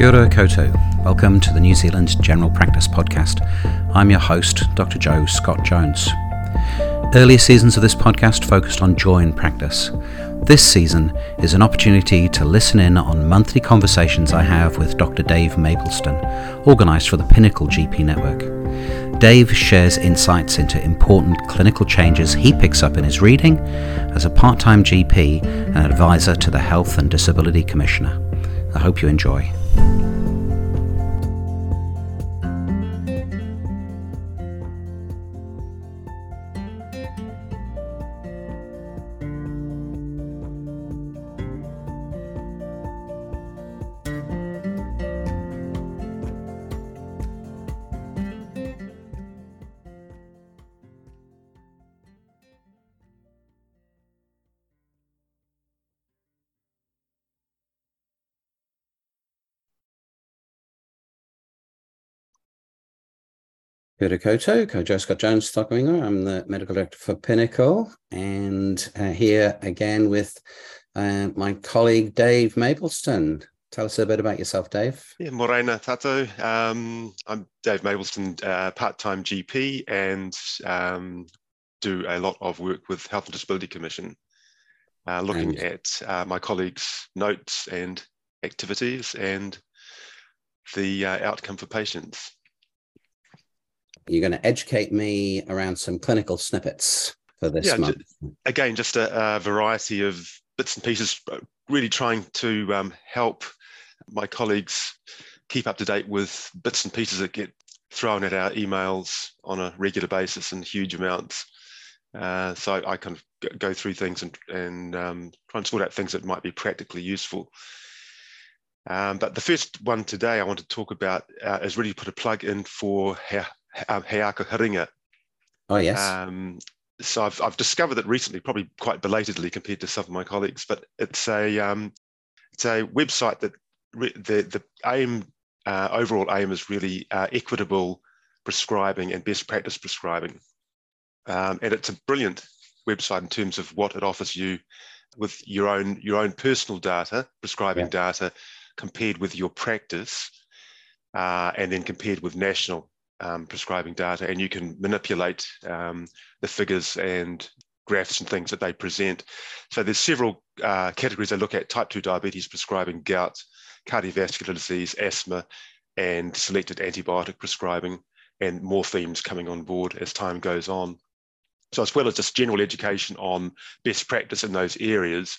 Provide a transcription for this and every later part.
Kia ora. Welcome to the New Zealand General Practice Podcast. I'm your host, Dr. Jo Scott-Jones. Earlier seasons of this podcast focused on joy in practice. This season is an opportunity to listen in on monthly conversations I have with Dr. Dave Maplesden, organised for the Pinnacle GP Network. Dave shares insights into important clinical changes he picks up in his reading as a part time GP and advisor to the Health and Disability Commissioner. I hope you enjoy you Peter Koto, Kojo Scott Jones Stockinger. I'm the medical director for Pinnacle, and uh, here again with uh, my colleague Dave Maplesden. Tell us a bit about yourself, Dave. Yeah, Morena Tato. Um, I'm Dave Maplesden, uh, part-time GP, and um, do a lot of work with Health and Disability Commission, uh, looking and... at uh, my colleagues' notes and activities and the uh, outcome for patients. You're going to educate me around some clinical snippets for this yeah, month. again, just a, a, variety of bits and pieces, uh, really trying to um, help my colleagues keep up to date with bits and pieces that get thrown at our emails on a regular basis in huge amounts. Uh, so I, kind of go through things and, and um, try and sort out things that might be practically useful. Um, but the first one today I want to talk about uh, is really put a plug in for how, um, He Ako Hiringa. Oh, yes. Um, so I've, I've discovered that recently, probably quite belatedly compared to some of my colleagues, but it's a um, it's a website that re- the the aim uh, overall aim is really uh, equitable prescribing and best practice prescribing, um, and it's a brilliant website in terms of what it offers you with your own your own personal data, prescribing yeah. data, compared with your practice, uh, and then compared with national um, prescribing data and you can manipulate um, the figures and graphs and things that they present. So there's several uh, categories they look at, type 2 diabetes prescribing, gout, cardiovascular disease, asthma, and selected antibiotic prescribing, and more themes coming on board as time goes on. So as well as just general education on best practice in those areas,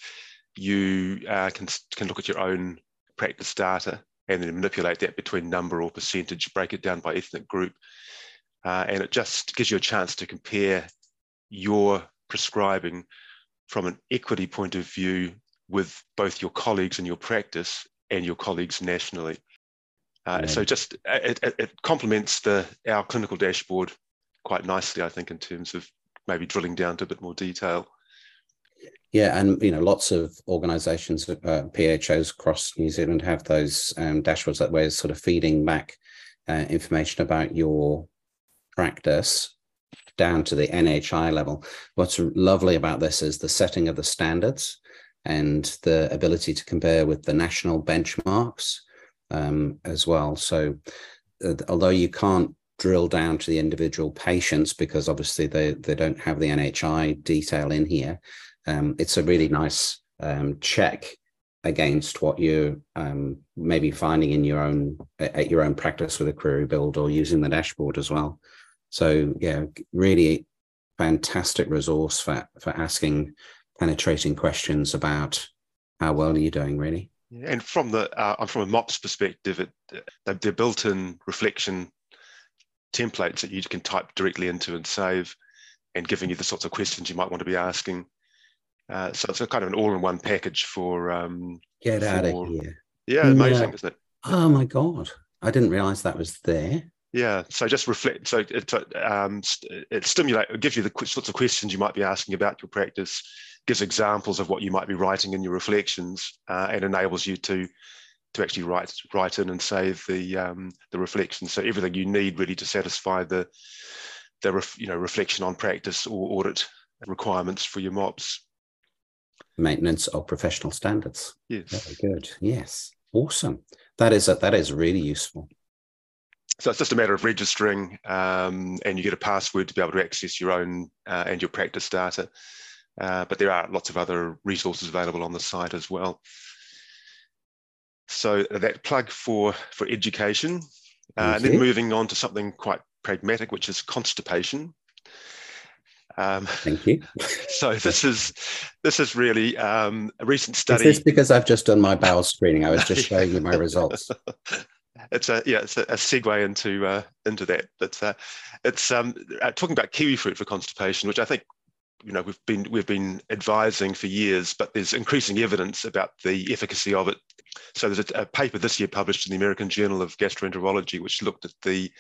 you uh, can, can look at your own practice data and then manipulate that between number or percentage, break it down by ethnic group. Uh, and it just gives you a chance to compare your prescribing from an equity point of view with both your colleagues in your practice and your colleagues nationally. Uh, So just it, it, it complements the our clinical dashboard quite nicely, I think, in terms of maybe drilling down to a bit more detail. Yeah, and you know, lots of organisations, uh, PHOs across New Zealand have those um, dashboards that we're sort of feeding back uh, information about your practice down to the NHI level. What's lovely about this is the setting of the standards and the ability to compare with the national benchmarks um, as well. So, uh, although you can't drill down to the individual patients because obviously they, they don't have the NHI detail in here, um, it's a really nice um, check against what you um, maybe finding in your own at your own practice with a query build or using the dashboard as well. So yeah, really fantastic resource for for asking penetrating questions about how well are you doing really. And from the uh, from a MOPS perspective, it, they're built-in reflection templates that you can type directly into and save, and giving you the sorts of questions you might want to be asking. Uh, so it's a kind of an all-in-one package for. Um, Get out of here! Yeah, amazing, no. isn't it? Oh my god, I didn't realize that was there. Yeah, so just reflect. So it um, it stimulate, it gives you the sorts of questions you might be asking about your practice, gives examples of what you might be writing in your reflections, uh, and enables you to to actually write write in and save the um, the reflections. So everything you need really to satisfy the the ref, you know reflection on practice or audit requirements for your MOPS maintenance of professional standards. Yes. Very good. Yes. Awesome. That is a, that is really useful. So it's just a matter of registering, um, and you get a password to be able to access your own uh, and your practice data. Uh, but there are lots of other resources available on the site as well. So that plug for for education, uh, and then moving on to something quite pragmatic, which is constipation. Um, Thank you. so this is this is really um, a recent study. Is this because I've just done my bowel screening? I was just showing you my results. it's a yeah, it's a, a segue into uh, into that. But uh, it's um, uh, talking about kiwi fruit for constipation, which I think you know we've been we've been advising for years, but there's increasing evidence about the efficacy of it. So there's a, a paper this year published in the American Journal of Gastroenterology, which looked at the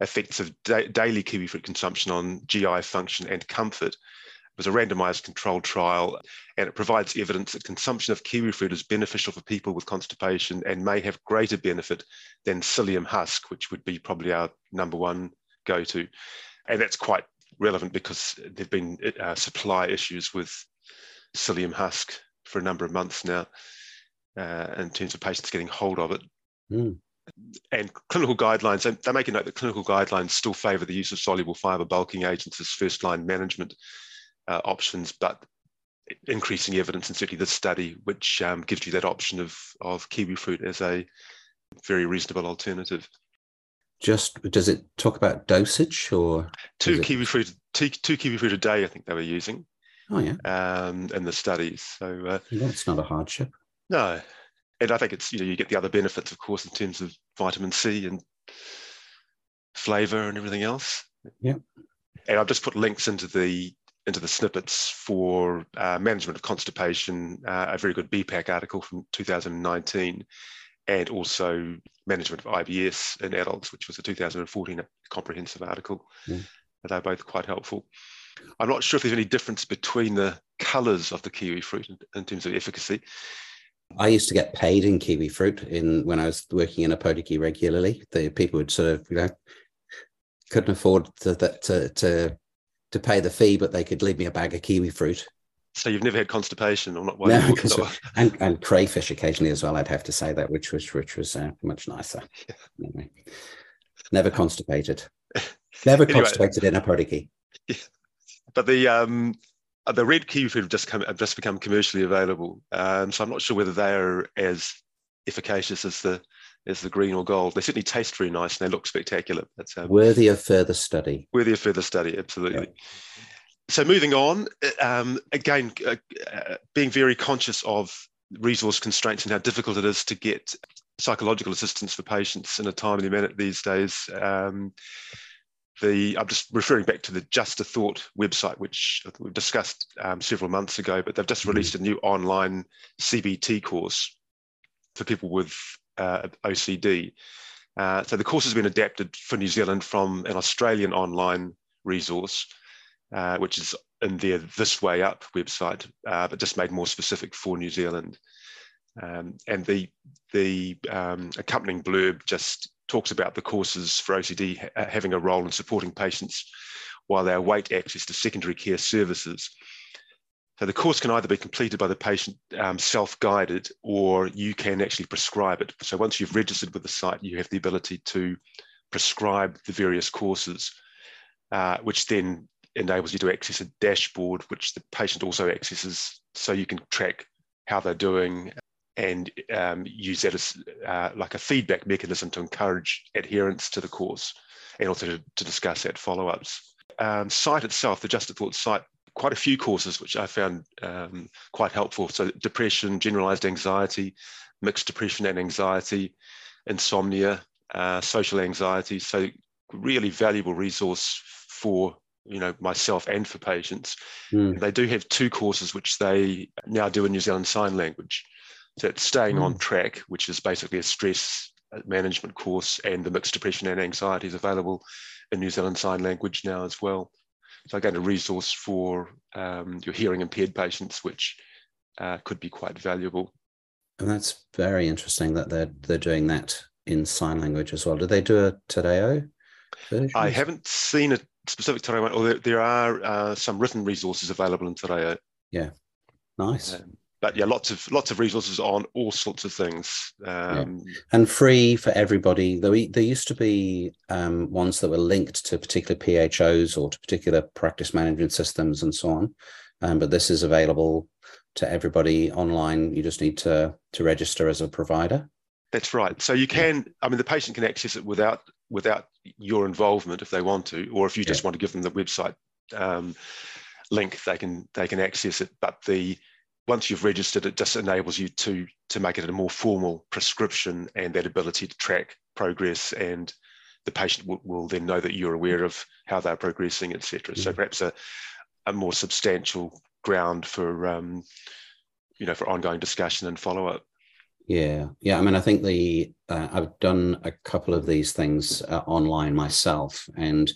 effects of da- daily kiwi fruit consumption on GI function and comfort. It was a randomized controlled trial, and it provides evidence that consumption of kiwi fruit is beneficial for people with constipation and may have greater benefit than psyllium husk, which would be probably our number one go to. And that's quite relevant because there have been uh, supply issues with psyllium husk for a number of months now uh, in terms of patients getting hold of it. Mm and clinical guidelines, and they make a note that clinical guidelines still favour the use of soluble fibre bulking agents as first line management uh, options, but increasing evidence, and certainly this study, which um, gives you that option of, of kiwi fruit as a very reasonable alternative. Just does it talk about dosage or two kiwi it... fruit, two, two kiwi fruit a day? I think they were using. Oh yeah. Um, in the studies, so uh, that's not a hardship. No, and I think it's you know you get the other benefits, of course, in terms of vitamin C and flavor and everything else. Yeah. And I've just put links into the into the snippets for uh, management of constipation, uh, a very good BPAC article from 2019, and also management of IBS in adults, which was a 2014 comprehensive article. Yeah. They're both quite helpful. I'm not sure if there's any difference between the colours of the kiwi fruit in, in terms of efficacy. I used to get paid in kiwi fruit in when I was working in Opotiki regularly. The people would sort of, you know, couldn't afford to, to to to pay the fee, but they could leave me a bag of kiwi fruit. So you've never had constipation, or not? No, and, and crayfish occasionally as well. I'd have to say that, which was which was uh, much nicer. Anyway, never constipated. Never anyway, constipated in Opotiki. Yeah. But the um, the red kiwi fruit have just come have just become commercially available. Um, so I'm not sure whether they are as efficacious as the as the green or gold. They certainly taste very nice and they look spectacular. That's um, worthy of further study. Worthy of further study, absolutely. So moving on, um, again, uh, uh, being very conscious of resource constraints and how difficult it is to get psychological assistance for patients in a timely manner these days. Um, the I'm just referring back to the Just a Thought website, which we've discussed um, several months ago, but they've just mm-hmm. released a new online CBT course for people with uh, OCD. Uh, so the course has been adapted for New Zealand from an Australian online resource, uh, which is in their This Way Up website, uh, but just made more specific for New Zealand. Um, and the the um, accompanying blurb just talks about the courses for OCD having a role in supporting patients while they await access to secondary care services. So the course can either be completed by the patient um, self-guided or you can actually prescribe it. So once you've registered with the site, you have the ability to prescribe the various courses, uh, which then enables you to access a dashboard, which the patient also accesses so you can track how they're doing and um, use that as uh, like a feedback mechanism to encourage adherence to the course and also to, to discuss at follow-ups. Um, site itself, the Just a Thought site, quite a few courses which I found um, quite helpful. So depression, generalized anxiety, mixed depression and anxiety, insomnia, uh, social anxiety. So really valuable resource for you know myself and for patients. Mm. They do have two courses which they now do in New Zealand Sign Language. So it's staying mm. on hmm. track, which is basically a stress management course, and the mixed depression and anxiety is available in New Zealand Sign Language now as well. So again, a resource for um, your hearing impaired patients, which uh, could be quite valuable. And that's very interesting that they're they're doing that in sign language as well. Do they do a? Version? I haven't seen a specific Reo one, although there are uh, some written resources available in Te Reo. Yeah, nice. Um, but yeah, lots of lots of resources on all sorts of things, um, yeah. and free for everybody. There, there used to be um, ones that were linked to particular PHOs or to particular practice management systems and so on, um, but this is available to everybody online. You just need to to register as a provider. That's right. So you can, I mean, the patient can access it without without your involvement if they want to, or if you just yeah. want to give them the website um, link, they can they can access it. But the once you've registered, it just enables you to to make it a more formal prescription and that ability to track progress and the patient will, will then know that you're aware of how they're progressing, etc. Mm-hmm. So perhaps a, a more substantial ground for um, you know for ongoing discussion and follow up. Yeah, yeah. I mean, I think the uh, I've done a couple of these things uh, online myself, and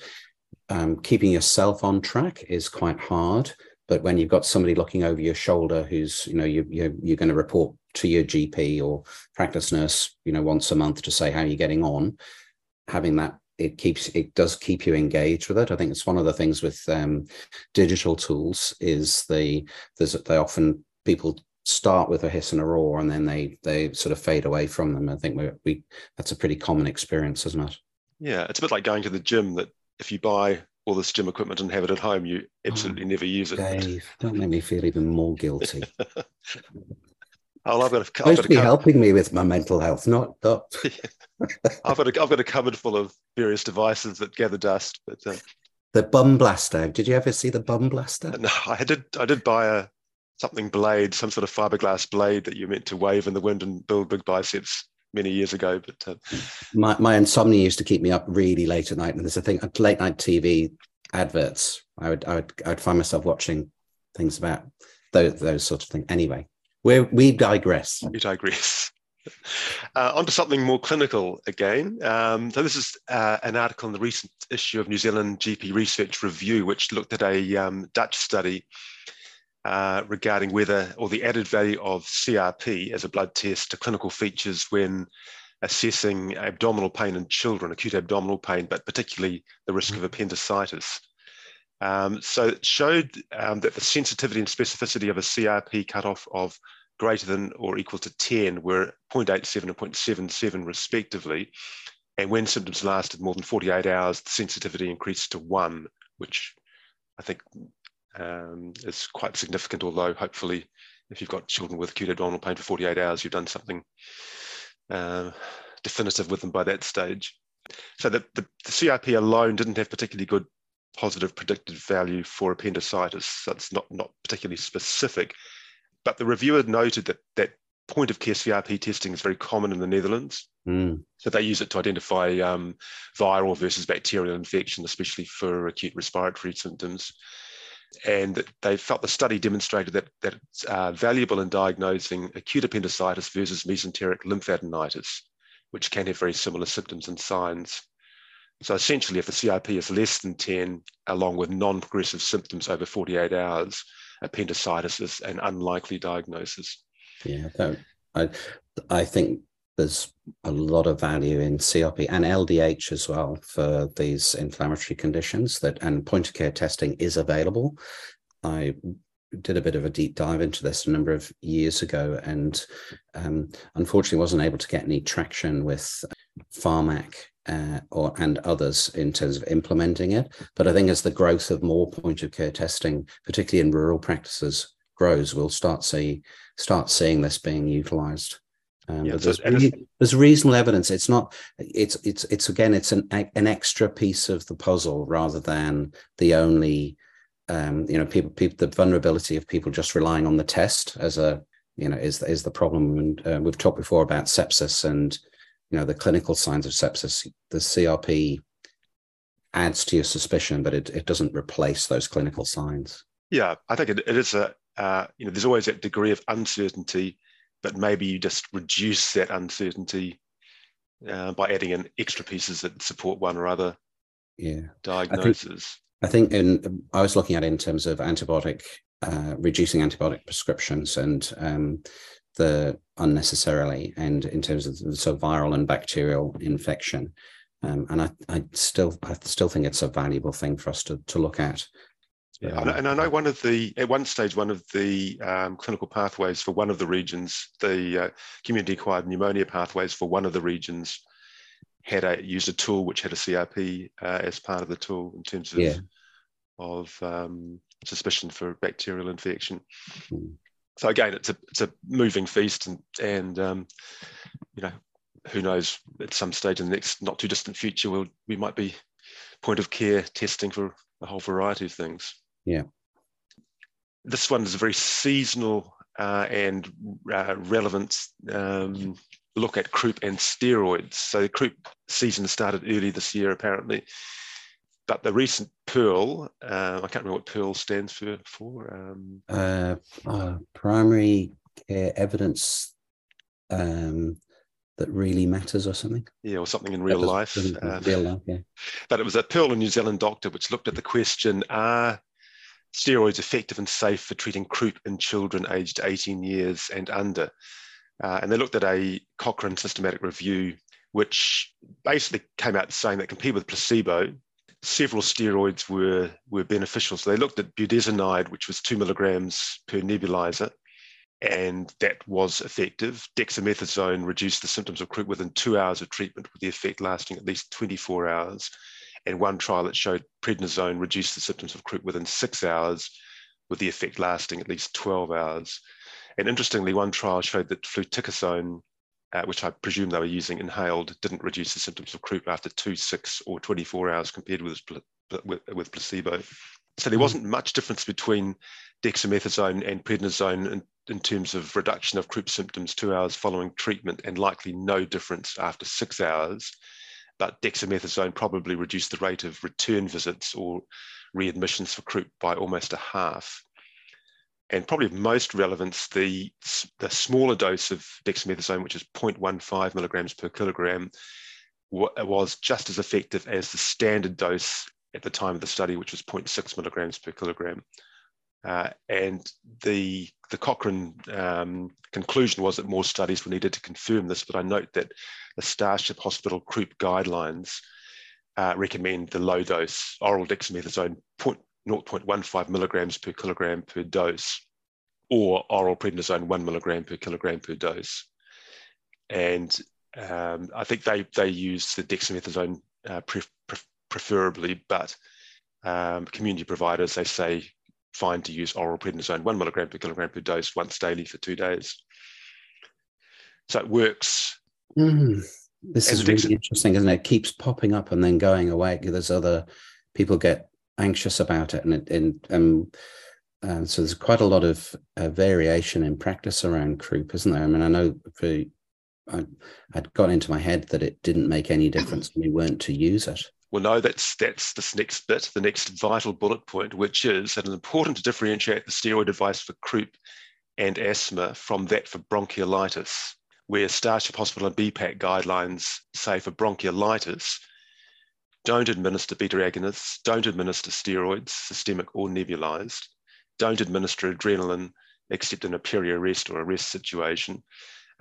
um, keeping yourself on track is quite hard. But when you've got somebody looking over your shoulder, who's you know you, you're you're going to report to your GP or practice nurse, you know, once a month to say how you're getting on, having that it keeps it does keep you engaged with it. I think it's one of the things with um, digital tools is the there's they often people start with a hiss and a roar and then they they sort of fade away from them. I think we, we that's a pretty common experience, isn't it? Yeah, it's a bit like going to the gym. That if you buy all this gym equipment and have it at home, you absolutely oh, never use it. Dave, don't make me feel even more guilty. Oh, I've got a, supposed to be helping me with my mental health, not not. I've got a, I've got a cupboard full of various devices that gather dust, but uh, the bum blaster. Did you ever see the bum blaster? No, I did. I did buy a something blade, some sort of fiberglass blade that you meant to wave in the wind and build big biceps many years ago. But uh, my my insomnia used to keep me up really late at night, and there's a thing late night TV adverts. I would I would I would find myself watching things about those those sort of things. Anyway, we we digress. We digress. Uh, onto something more clinical again. Um, so this is uh, an article in the recent issue of New Zealand GP Research Review, which looked at a um, Dutch study uh, regarding whether or the added value of CRP as a blood test to clinical features when assessing abdominal pain in children, acute abdominal pain, but particularly the risk of appendicitis. Um, so it showed um, that the sensitivity and specificity of a CRP cutoff of greater than or equal to 10 were 0.87 and 0.77 respectively. And when symptoms lasted more than 48 hours, the sensitivity increased to one, which I think um, is quite significant, although hopefully if you've got children with acute abdominal pain for 48 hours, you've done something uh, definitive with them by that stage. So the, the, the, CRP alone didn't have particularly good positive predicted value for appendicitis. That's not, not particularly specific. But the reviewer noted that that point of care CRP testing is very common in the Netherlands. Mm. So they use it to identify um, viral versus bacterial infection, especially for acute respiratory symptoms. And they felt the study demonstrated that, that it's uh, valuable in diagnosing acute appendicitis versus mesenteric lymphadenitis, which can have very similar symptoms and signs. So essentially, if the CRP is less than 10, along with non-progressive symptoms over 48 hours, appendicitis is an unlikely diagnosis. Yeah, I, I think there's a lot of value in CRP and LDH as well for these inflammatory conditions that and point of care testing is available. I did a bit of a deep dive into this a number of years ago and um, unfortunately wasn't able to get any traction with Pharmac uh, or and others in terms of implementing it. But I think as the growth of more point of care testing, particularly in rural practices, grows, we'll start see start seeing this being utilised. Um, yeah, there's, re- there's, reasonable evidence. It's not. It's it's it's again. It's an an extra piece of the puzzle rather than the only. Um, you know, people, people, the vulnerability of people just relying on the test as a, you know, is is the problem. And uh, we've talked before about sepsis and you know the clinical signs of sepsis the crp adds to your suspicion but it, it doesn't replace those clinical signs yeah i think it, it is a uh, you know there's always a degree of uncertainty but maybe you just reduce that uncertainty uh, by adding in extra pieces that support one or other yeah diagnosis i think, I think in i was looking at it in terms of antibiotic uh, reducing antibiotic prescriptions and um, the unnecessarily and in terms of the so viral and bacterial infection. Um, and I, I still I still think it's a valuable thing for us to, to look at. Yeah, and, and I know one of the at one stage one of the um, clinical pathways for one of the regions, the uh, community-acquired pneumonia pathways for one of the regions, had a used a tool which had a CRP uh, as part of the tool in terms of Yeah. of um, suspicion for bacterial infection. Mm. So again, it's a it's a moving feast, and and um, you know who knows at some stage in the next not too distant future we'll, we might be point of care testing for a whole variety of things. Yeah. This one is a very seasonal uh, and uh, relevant um, look at croup and steroids. So the croup season started early this year, apparently. But the recent Pearl, uh, I can't remember what Pearl stands for. For um, Uh, uh, primary care evidence um, that really matters or something. yeah, or something in real life. Uh, real life, yeah. but it was a Pearl, a New Zealand doctor, which looked at the question: Are steroids effective and safe for treating croup in children aged 18 years and under? Uh, and they looked at a Cochrane systematic review, which basically came out saying that compared with placebo, several steroids were, were beneficial. So they looked at budesonide, which was two milligrams per nebulizer, and that was effective. Dexamethasone reduced the symptoms of croup within two hours of treatment, with the effect lasting at least 24 hours. And one trial that showed prednisone reduced the symptoms of croup within six hours, with the effect lasting at least 12 hours. And interestingly, one trial showed that fluticasone, uh, which I presume they were using inhaled, didn't reduce the symptoms of croup after two, six, or 24 hours compared with, with, with placebo. So there wasn't much difference between dexamethasone and prednisone in, in terms of reduction of croup symptoms two hours following treatment, and likely no difference after six hours. But dexamethasone probably reduced the rate of return visits or readmissions for croup by almost a half and probably of most relevance, the, the smaller dose of dexamethasone, which is 0.15 milligrams per kilogram, was just as effective as the standard dose at the time of the study, which was 0.6 milligrams per kilogram. Uh, and the, the Cochrane um, conclusion was that more studies were needed to confirm this, but I note that the Starship Hospital Croup guidelines uh, recommend the low dose oral dexamethasone 0.15 milligrams per kilogram per dose, or oral prednisone one milligram per kilogram per dose. And um, I think they they use the dexamethasone uh, pre pre preferably, but um, community providers they say fine to use oral prednisone one milligram per kilogram per dose once daily for two days. So it works. Mm, this is really interesting, isn't it? It keeps popping up and then going away. There's other people get anxious about it, and it, and um, and so there's quite a lot of uh, variation in practice around croup, isn't there? I mean, I know for I, I'd got into my head that it didn't make any difference when we weren't to use it. Well, no, that's that's this next bit, the next vital bullet point, which is that it's important to differentiate the steroid advice for croup and asthma from that for bronchiolitis, where Starship Hospital and BPAC guidelines say for bronchiolitis, don't administer beta agonists, don't administer steroids, systemic or nebulized, don't administer adrenaline except in a peri-arrest or arrest situation,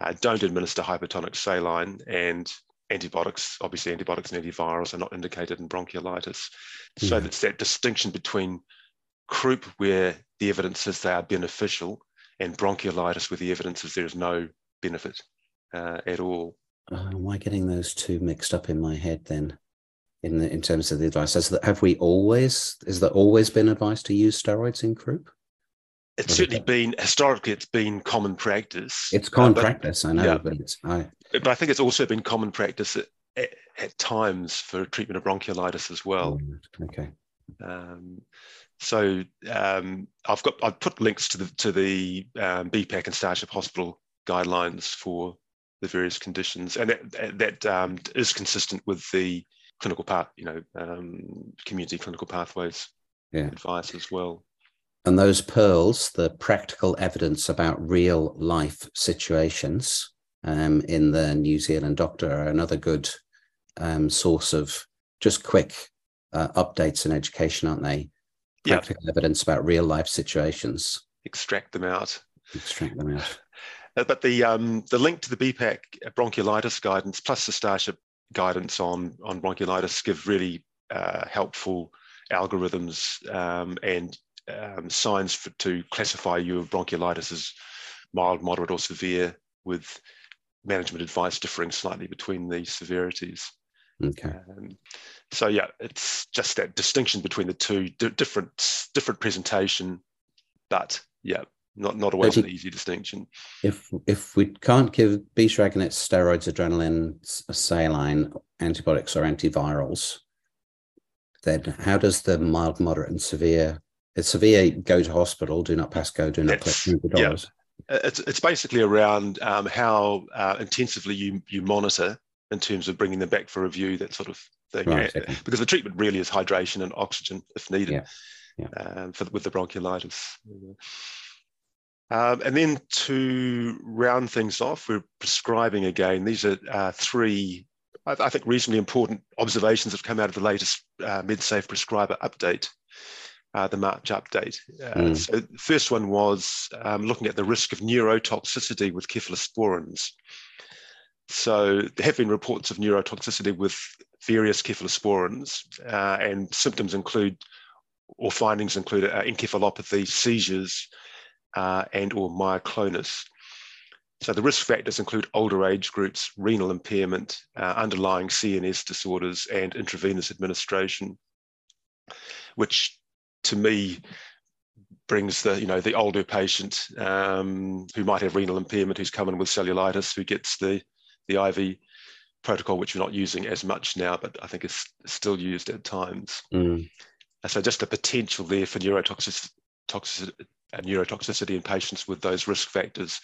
uh, don't administer hypertonic saline, and antibiotics, obviously antibiotics and antivirals are not indicated in bronchiolitis. So Yeah. that's that distinction between croup where the evidence is they are beneficial and bronchiolitis where the evidence is there is no benefit uh, at all. Uh, am I getting those two mixed up in my head then? In the, in terms of the advice, Has that have we always? Is there always been advice to use steroids in croup? It's certainly been historically it's been common practice. It's common uh, but- practice, I know, yeah. but it's I but I think it's also been common practice at, at, at times for treatment of bronchiolitis as well. Mm, okay. Um, so um, I've got I've put links to the to the um, BPAC and Starship Hospital guidelines for the various conditions, and that that um, is consistent with the clinical path, you know, um, community clinical pathways Yeah. advice as well. And those pearls, the practical evidence about real life situations um, in the New Zealand Doctor, are another good um, source of just quick uh, updates and education, aren't they? Yeah. Practical evidence about real life situations. Extract them out. Extract them out. Uh, But the um, the link to the BPAC bronchiolitis guidance plus the Starship guidance on on bronchiolitis give really uh, helpful algorithms um, and um, signs for, to classify your bronchiolitis as mild, moderate, or severe, with management advice differing slightly between these severities. Okay. Um, so yeah, it's just that distinction between the two, different different presentation, but yeah, not not always an easy distinction. If if we can't give beta agonists, steroids, adrenaline, saline, antibiotics, or antivirals, then how does the mild, moderate, and severe? It's severe. Go to hospital. Do not pass go. Do not collect dollars. Yeah. It's it's basically around um, how uh, intensively you you monitor in terms of bringing them back for review. That sort of thing. Right, okay. Because the treatment really is hydration and oxygen if needed. Yeah. Yeah. Um, for with the bronchiolitis. Um, and then to round things off, we're prescribing again. These are uh, three I, I, think, reasonably important observations that have come out of the latest uh, MedSafe prescriber update, uh, the March update. Mm. So the first one was um, looking at the risk of neurotoxicity with cephalosporins. So there have been reports of neurotoxicity with various cephalosporins, uh, and symptoms include, or findings include uh, encephalopathy, seizures, uh, and or myoclonus. So the risk factors include older age groups, renal impairment, uh, underlying CNS disorders, and intravenous administration, which to me brings the you know the older patient um, who might have renal impairment, who's coming with cellulitis, who gets the the IV protocol, which we're not using as much now, but I think is still used at times. Mm. So just the potential there for neurotoxicity, toxic, uh, neurotoxicity in patients with those risk factors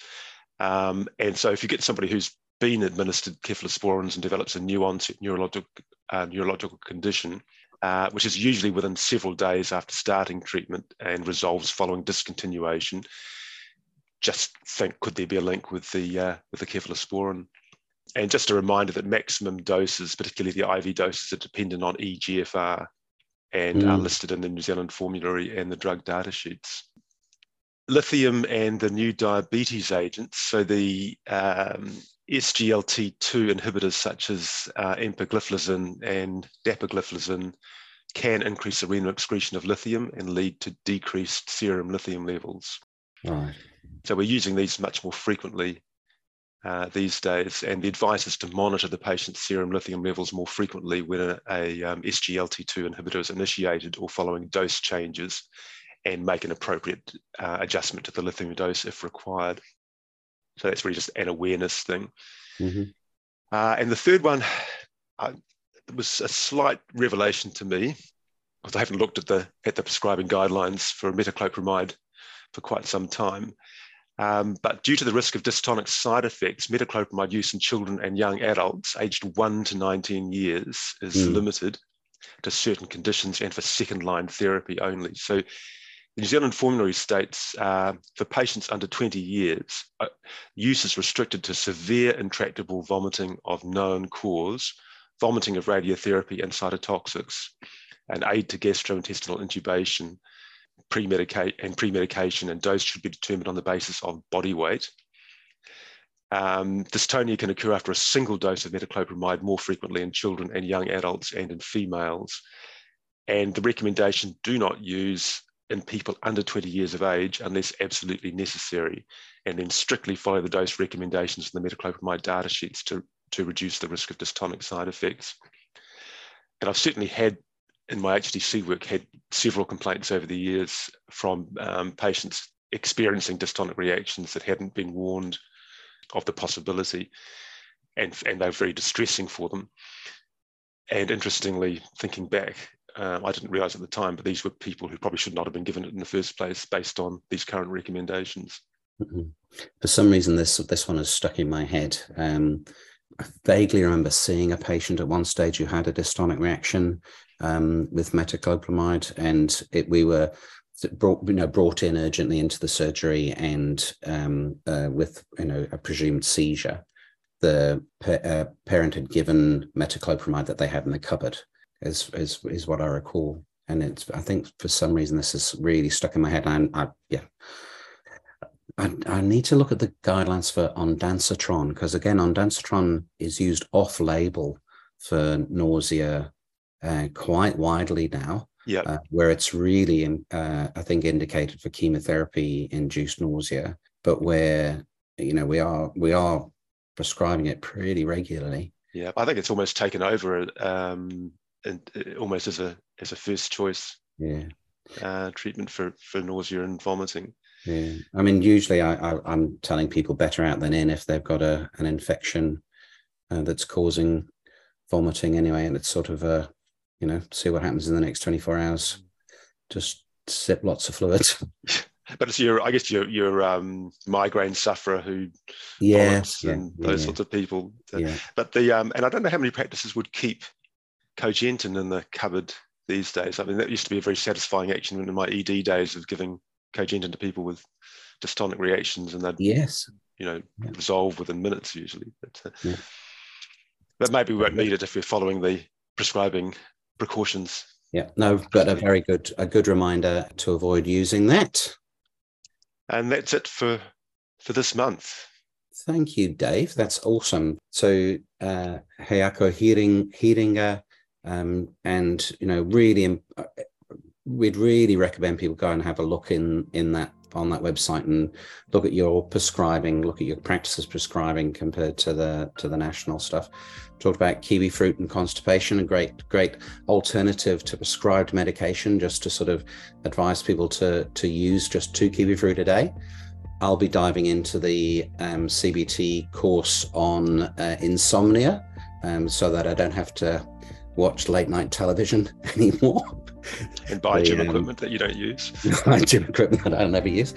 um, and so if you get somebody who's been administered cephalosporins and develops a new onset neurological, uh, neurological condition, uh, which is usually within several days after starting treatment and resolves following discontinuation, just think could there be a link with the uh, with the cephalosporin? And just a reminder that maximum doses, particularly the IV doses, are dependent on EGFR and mm. are listed in the New Zealand formulary and the drug data sheets lithium and the new diabetes agents, so the um, SGLT2 inhibitors such as uh, empagliflozin and dapagliflozin can increase the renal excretion of lithium and lead to decreased serum lithium levels. Right. So we're using these much more frequently uh, these days, and the advice is to monitor the patient's serum lithium levels more frequently when a, a um, SGLT2 inhibitor is initiated or following dose changes and make an appropriate uh, adjustment to the lithium dose if required. So that's really just an awareness thing. Mm-hmm. Uh, and the third one uh, was a slight revelation to me because I haven't looked at the at the prescribing guidelines for metoclopramide for quite some time. Um, but due to the risk of dystonic side effects, metoclopramide use in children and young adults aged 1 to 19 years is mm. limited to certain conditions and for second line therapy only. So the New Zealand formulary states uh, for patients under 20 years, uh, use is restricted to severe intractable vomiting of known cause, vomiting of radiotherapy and cytotoxics, and aid to gastrointestinal intubation, pre-medicate and pre-medication, and dose should be determined on the basis of body weight. Um, dystonia can occur after a single dose of metoclopramide more frequently in children and young adults and in females. And the recommendation do not use in people under 20 years of age unless absolutely necessary, and then strictly follow the dose recommendations in the metoclopramide data sheets to, to reduce the risk of dystonic side effects. And I've certainly had in my HDC work had several complaints over the years from um, patients experiencing dystonic reactions that hadn't been warned of the possibility and, and they're very distressing for them. And interestingly, thinking back, um, I didn't realize at the time, but these were people who probably should not have been given it in the first place based on these current recommendations. Mm-hmm. For some reason, this this one has stuck in my head. Um, I vaguely remember seeing a patient at one stage who had a dystonic reaction um, with metoclopramide, and it, we were brought you know brought in urgently into the surgery and um, uh, with you know a presumed seizure. The pa- uh, parent had given metoclopramide that they had in the cupboard is is is what I recall. And it's I think for some reason this is really stuck in my head. And I, yeah. I, I need to look at the guidelines for ondansetron because again, ondansetron is used off-label for nausea uh, quite widely now. Yeah. uh, where it's really, in- uh, I think, indicated for chemotherapy-induced nausea, but where you know we are we are prescribing it pretty regularly. Yeah, I think it's almost taken over, um, almost as a as a first choice Yeah. uh, treatment for for nausea and vomiting. Yeah, I mean, usually I, I, I'm telling people better out than in if they've got a an infection uh, that's causing vomiting anyway, and it's sort of a, you know, see what happens in the next 24 hours. Just sip lots of fluids. But it's your, I guess your your um, migraine sufferer who Yeah, yeah, and those yeah, sorts of people. yeah. But the um, and I don't know how many practices would keep cogentin in the cupboard these days. I mean, that used to be a very satisfying action in my ED days of giving cogentin to people with dystonic reactions, and they'd Yes, you know Yeah. resolve within minutes usually. But uh, Yeah. but maybe we won't need it if we're following the prescribing precautions. yeah. No, but a very good a good reminder to avoid using that. And that's it for for this month. Thank you, Dave. That's awesome. So, uh, He Ako Hearing, Hiringa, um, and you know, really, uh, we'd really recommend people go and have a look in in that on that website and look at your prescribing, look at your practices prescribing compared to the to the national stuff. Talked about kiwi fruit and constipation, a great great alternative to prescribed medication, just to sort of advise people to to use just two kiwi fruit a day. I'll be diving into the um, CBT course on uh, insomnia um, so that I don't have to watch late night television anymore. And buy gym um, equipment that you don't use. gym equipment that I'll never use.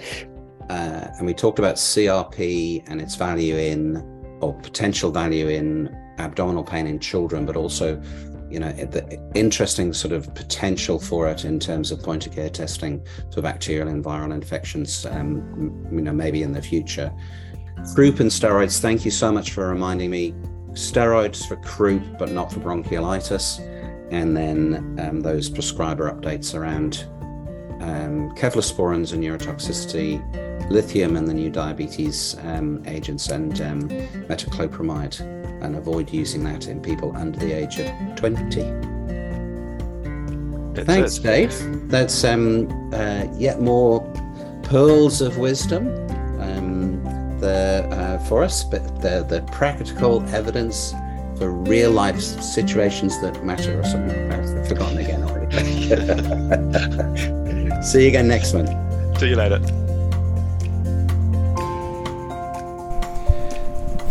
Uh, and we talked about CRP and its value in, or potential value in abdominal pain in children, but also, you know, the interesting sort of potential for it in terms of point of care testing for bacterial and viral infections, um, you know, maybe in the future. Croup and steroids, thank you so much for reminding me. Steroids for croup, but not for bronchiolitis. And then um, those prescriber updates around um, cephalosporins and neurotoxicity, lithium and the new diabetes um, agents, and um, metoclopramide, and avoid using that in people under the age of 20. That's Thanks, it. Dave. That's um, uh, yet more pearls of wisdom the, uh, for us, but the, the practical evidence for real life situations that matter or something. I've forgotten again already. See you again next month. See you later.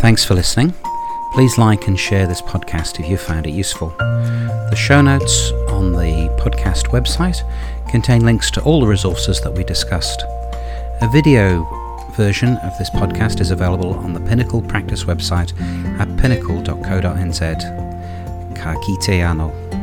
Thanks for listening. Please like and share this podcast if you found it useful. The show notes on the podcast website contain links to all the resources that we discussed. A video version of this podcast is available on the Pinnacle Practice website at pinnacle.co.nz. Ka kite ano.